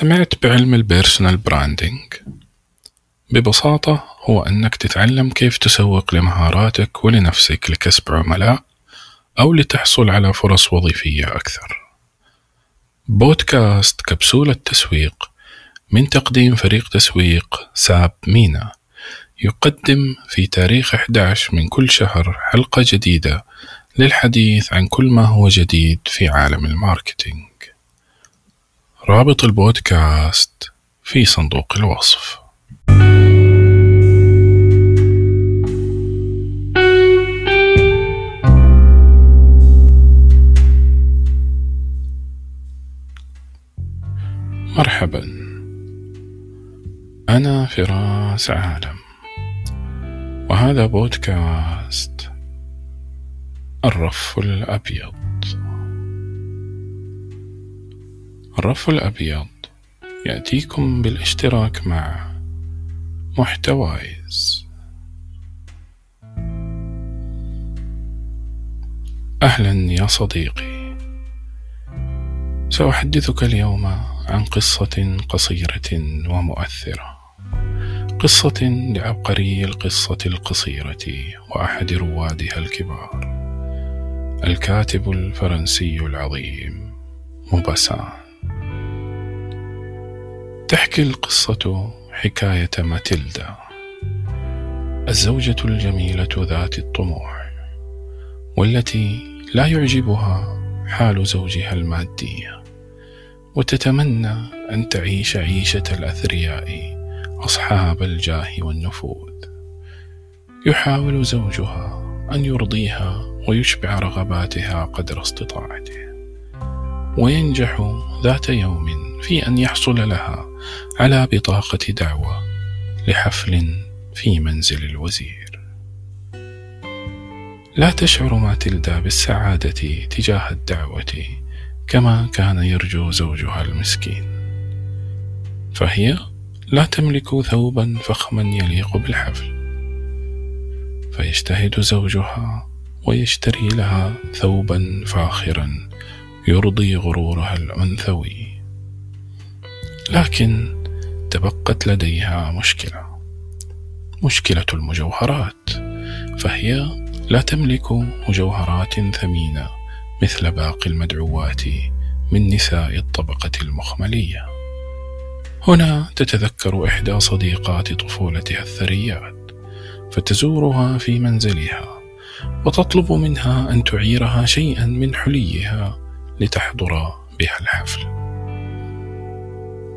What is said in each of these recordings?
سمعت بعلم ال personal branding ببساطة هو أنك تتعلم كيف تسوق لمهاراتك ولنفسك لكسب عملاء أو لتحصل على فرص وظيفية أكثر. بودكاست كبسولة تسويق من تقديم فريق تسويق ساب مينا. يقدم في تاريخ 11 من كل شهر حلقة جديدة للحديث عن كل ما هو جديد في عالم ال marketing. رابط البودكاست في صندوق الوصف. مرحبا. أنا فراس عالم. وهذا بودكاست الرف الأبيض. الرف الأبيض يأتيكم بالاشتراك مع محتوايز. أهلا يا صديقي. سأحدثك اليوم عن قصة قصيرة ومؤثرة. قصة لعبقري القصة القصيرة وأحد روادها الكبار. الكاتب الفرنسي العظيم موباسان. تحكي القصة حكاية ماتيلدا الزوجة الجميلة ذات الطموح والتي لا يعجبها حال زوجها المادية وتتمنى أن تعيش عيشة الأثرياء أصحاب الجاه والنفوذ. يحاول زوجها أن يرضيها ويشبع رغباتها قدر استطاعته وينجح ذات يوم في أن يحصل لها على بطاقة دعوة لحفل في منزل الوزير. لا تشعر ماتيلدا بالسعادة تجاه الدعوة كما كان يرجو زوجها المسكين. فهي لا تملك ثوبا فخما يليق بالحفل. فيجتهد زوجها ويشتري لها ثوبا فاخرا يرضي غرورها الأنثوي. لكن تبقت لديها مشكلة. مشكلة المجوهرات فهي لا تملك مجوهرات ثمينة مثل باقي المدعوات من نساء الطبقة المخملية. هنا تتذكر إحدى صديقات طفولتها الثريات فتزورها في منزلها وتطلب منها أن تعيرها شيئا من حليها لتحضر بها الحفل.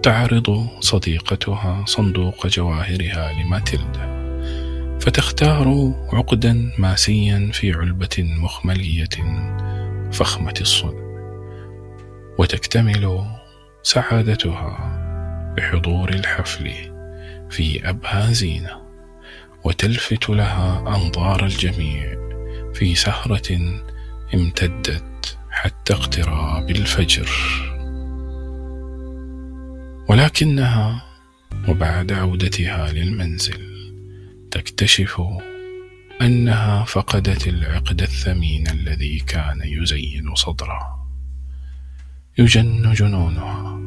تعرض صديقتها صندوق جواهرها لماتيلدا فتختار عقدا ماسيا في علبة مخملية فخمة الصنع وتكتمل سعادتها بحضور الحفل في أبهى زينة وتلفت لها أنظار الجميع في سهرة امتدت حتى اقتراب الفجر. ولكنها وبعد عودتها للمنزل تكتشف أنها فقدت العقد الثمين الذي كان يزين صدرها. يجن جنونها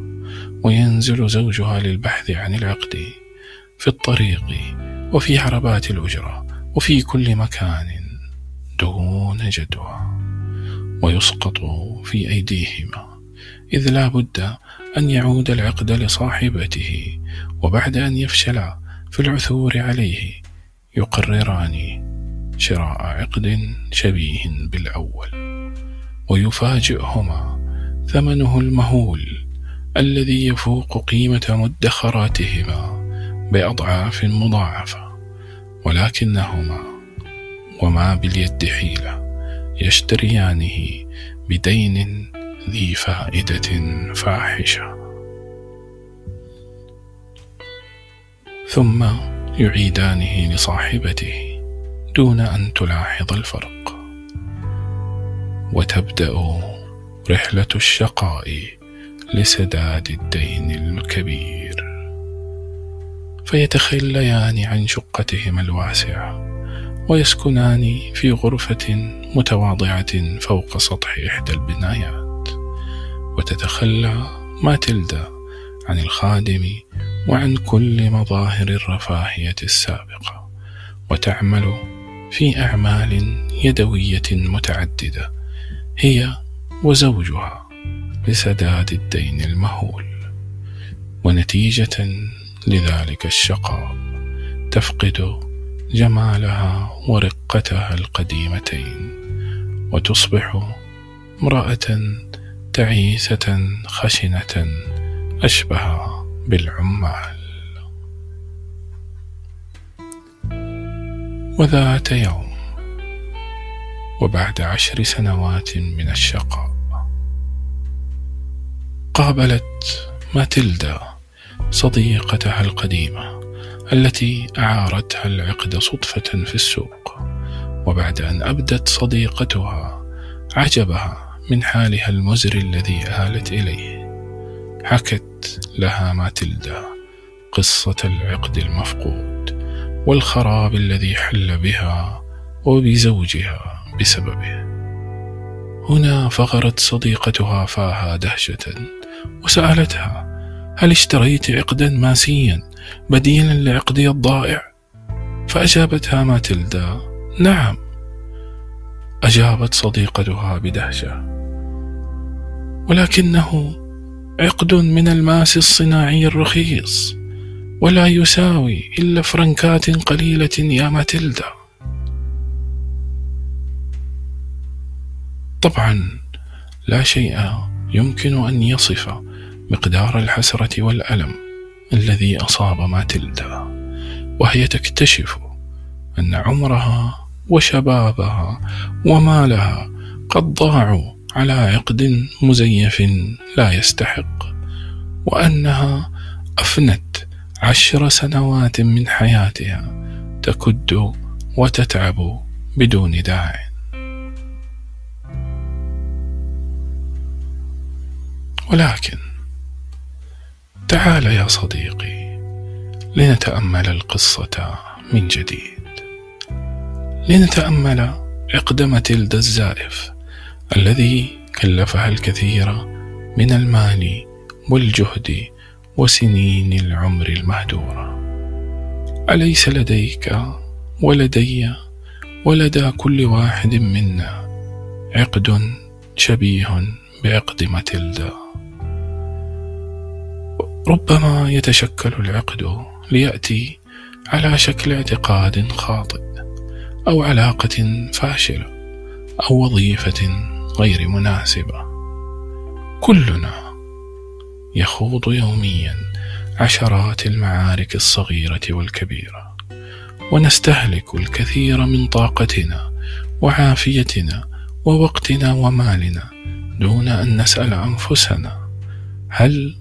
وينزل زوجها للبحث عن العقد في الطريق وفي عربات الأجرة وفي كل مكان دون جدوى ويسقط في أيديهما. إذ لا بد أن يعود العقد لصاحبته وبعد أن يفشل في العثور عليه يقرران شراء عقد شبيه بالأول ويفاجئهما ثمنه المهول الذي يفوق قيمة مدخراتهما بأضعاف مضاعفة ولكنهما وما باليد حيلة يشتريانه بدين ذي فائدة فاحشة. ثم يعيدانه لصاحبته دون أن تلاحظ الفرق. وتبدأ رحلة الشقاء لسداد الدين الكبير. فيتخليان عن شقتهما الواسعة ويسكنان في غرفة متواضعة فوق سطح إحدى البنايات. وتتخلى ماتيلدا عن الخادم وعن كل مظاهر الرفاهية السابقة وتعمل في أعمال يدوية متعددة هي وزوجها لسداد الدين المهول. ونتيجة لذلك الشقاء تفقد جمالها ورقتها القديمتين وتصبح امرأة تعيسة خشنة أشبه بالعمال. وذات يوم وبعد عشر سنوات من الشقاء قابلت ماتيلدا صديقتها القديمة التي أعارتها العقد صدفة في السوق وبعد أن أبدت صديقتها عجبها من حالها المزري الذي آلت إليه. حكت لها ماتيلدا قصة العقد المفقود والخراب الذي حل بها وبزوجها بسببه. هنا فغرت صديقتها فاها دهشة وسألتها هل اشتريت عقدا ماسيا بديلا لعقدي الضائع؟ فأجابتها ماتيلدا نعم. أجابت صديقتها بدهشة. ولكنه عقد من الماس الصناعي الرخيص ولا يساوي إلا فرنكات قليلة يا ماتيلدا. طبعا لا شيء يمكن أن يصف مقدار الحسرة والألم الذي أصاب ماتيلدا وهي تكتشف أن عمرها وشبابها ومالها قد ضاعوا على عقد مزيف لا يستحق وأنها أفنت عشر سنوات من حياتها تكد وتتعب بدون داع. ولكن تعال يا صديقي لنتأمل القصة من جديد. لنتأمل عقد ماتيلدا الزائف الذي كلفها الكثير من المال والجهد وسنين العمر المهدوره أليس لديك ولدي ولدى كل واحد منا عقد شبيه بعقد ماتيلدا ربما يتشكل العقد ليأتي على شكل اعتقاد خاطئ. أو علاقة فاشلة أو وظيفة غير مناسبة. كلنا يخوض يوميا عشرات المعارك الصغيرة والكبيرة ونستهلك الكثير من طاقتنا وعافيتنا ووقتنا ومالنا دون أن نسأل أنفسنا هل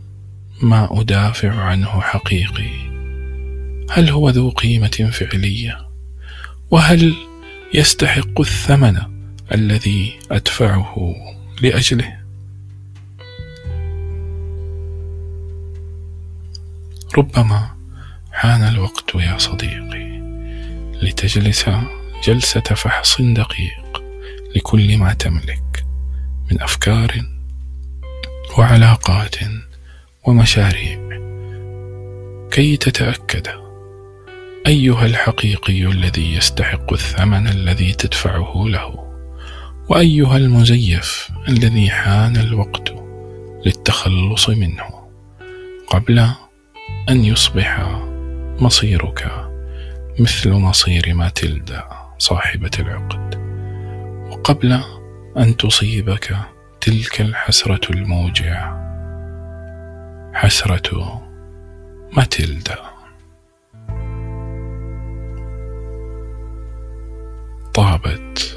ما أدافع عنه حقيقي؟ هل هو ذو قيمة فعلية؟ وهل يستحق الثمن الذي أدفعه لأجله؟ ربما حان الوقت يا صديقي لتجلس جلسة فحص دقيق لكل ما تملك من أفكار وعلاقات ومشاريع كي تتأكد أيها الحقيقي الذي يستحق الثمن الذي تدفعه له وأيها المزيف الذي حان الوقت للتخلص منه قبل أن يصبح مصيرك مثل مصير ماتيلدا صاحبة العقد وقبل أن تصيبك تلك الحسرة الموجعة حسرة ماتيلدا. طابت.